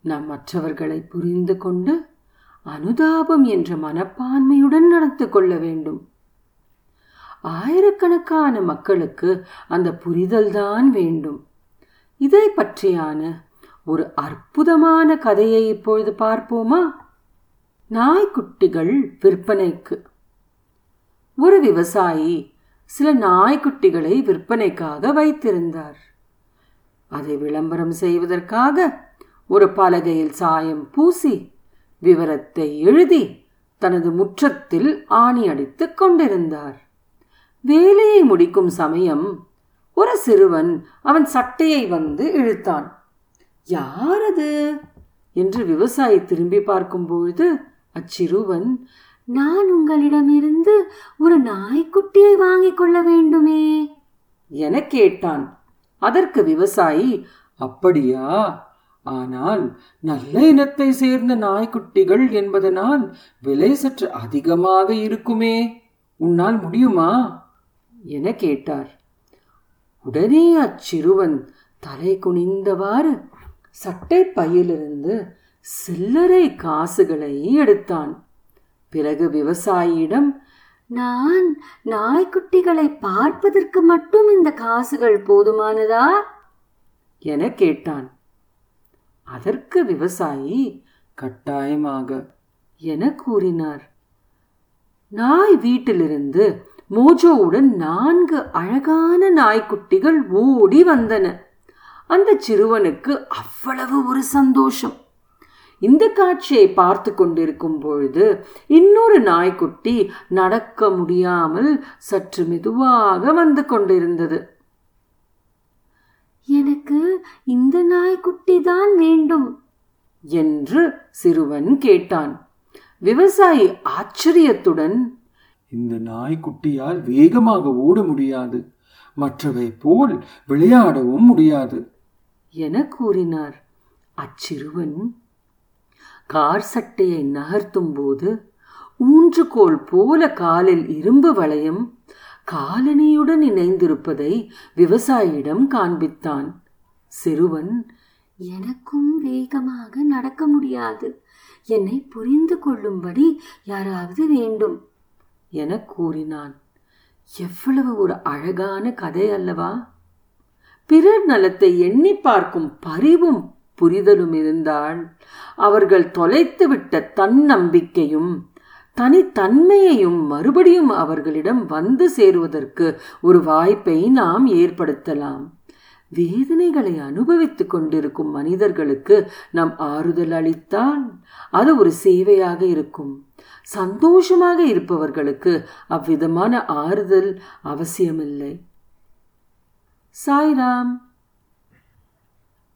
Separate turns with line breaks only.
நாம் மற்றவர்களை புரிந்து கொண்டு அனுதாபம் என்ற மனப்பான்மையுடன் நடந்து கொள்ள வேண்டும். ஆயிரக்கணக்கான மக்களுக்கு அந்த புரிதல்தான் வேண்டும். இதை பற்றியான ஒரு அற்புதமான கதையை இப்பொழுது பார்ப்போமா? நாய்க்குட்டிகள் விற்பனைக்கு. ஒரு விவசாயி சில நாய்க்குட்டிகளை விற்பனைக்காக வைத்திருந்தார். அதை விளம்பரம் செய்வதற்காக ஒரு பலகையில் சாயம் பூசி விவரத்தை எழுதி தனது முற்றத்தில் ஆணி அடித்துக் கொண்டிருந்தார். வேலையை முடிக்கும் சமயம் ஒரு சிறுவன் அவன் சட்டையை வந்து இழுத்தான். யார் அது? என்று விவசாயி திரும்பி பார்க்கும்பொழுது அச்சிறுவன்
நான் உங்களிடமிருந்து ஒரு நாய்க்குட்டியை வாங்கிக் கொள்ள வேண்டுமே?
என கேட்டான். அதற்கு விவசாயி அப்படியா? ஆனால் நல்ல இனத்தை சேர்ந்த நாய்க்குட்டிகள் என்பதனால் விலை சற்று அதிகமாக இருக்குமே. உன்னால் முடியுமா? என கேட்டார். உடனே அச்சிறுவன் தலை குனிந்தவாறு சட்டை பையிலிருந்து சில்லறை காசுகளை எடுத்தான். பிறகு விவசாயியிடம்
நான் நாய்க்குட்டிகளை பார்ப்பதற்கு மட்டும் இந்த காசுகள் போதுமானதா?
என கேட்டான். அதற்கு விவசாயி கட்டாயமாக என கூறினார். நாய் வீட்டிலிருந்து மோஜோவுடன் நான்கு அழகான நாய்க்குட்டிகள் ஓடி வந்தன. அந்த சிறுவனுக்கு அவ்வளவு ஒரு சந்தோஷம். இந்த காட்சியை பார்த்து கொண்டிருக்கும் பொழுது இன்னொரு நாய்க்குட்டி நடக்க முடியாமல் சற்று மெதுவாக வந்து கொண்டிருந்தது.
எனக்கு இந்த நாய்க்குட்டி தான் வேண்டும்.
என்று சிறுவன் கேட்டான். விவசாயி ஆச்சரியத்துடன்
இந்த நாய்க்குட்டியால் வேகமாக ஓட முடியாது. மற்றவை போல் விளையாடவும் முடியாது.
என கூறினார். அச்சிறுவன் கார் சட்டையை நகர்த்தும் போது ஊன்றுகோல் போல காலில் இரும்பு வளையம் காலனியுடன் இணைந்திருப்பதை விவசாயியிடம் காண்பித்தான். சிறுவன்
எனக்கும் வேகமாக நடக்க முடியாது. என்னை புரிந்து கொள்ளும்படி யாராவது வேண்டும்
என கூறினான். எவ்வளவு ஒரு அழகான கதை அல்லவா? பிறர் நலத்தை எண்ணி பார்க்கும் பரிவும் புரிதலும் இருந்தால் அவர்கள் தொலைத்துவிட்ட தன்னம்பிக்கையும் தனித்தன்மையையும் மறுபடியும் அவர்களிடம் வந்து சேருவதற்கு ஒரு வாய்ப்பை நாம் ஏற்படுத்தலாம். வேதனைகளை அனுபவித்துக் கொண்டிருக்கும் மனிதர்களுக்கு நாம் ஆறுதல் அளித்தால் அது ஒரு சேவையாக இருக்கும். சந்தோஷமாக இருப்பவர்களுக்கு அவ்விதமான ஆறுதல் அவசியமில்லை. சாய்ராம்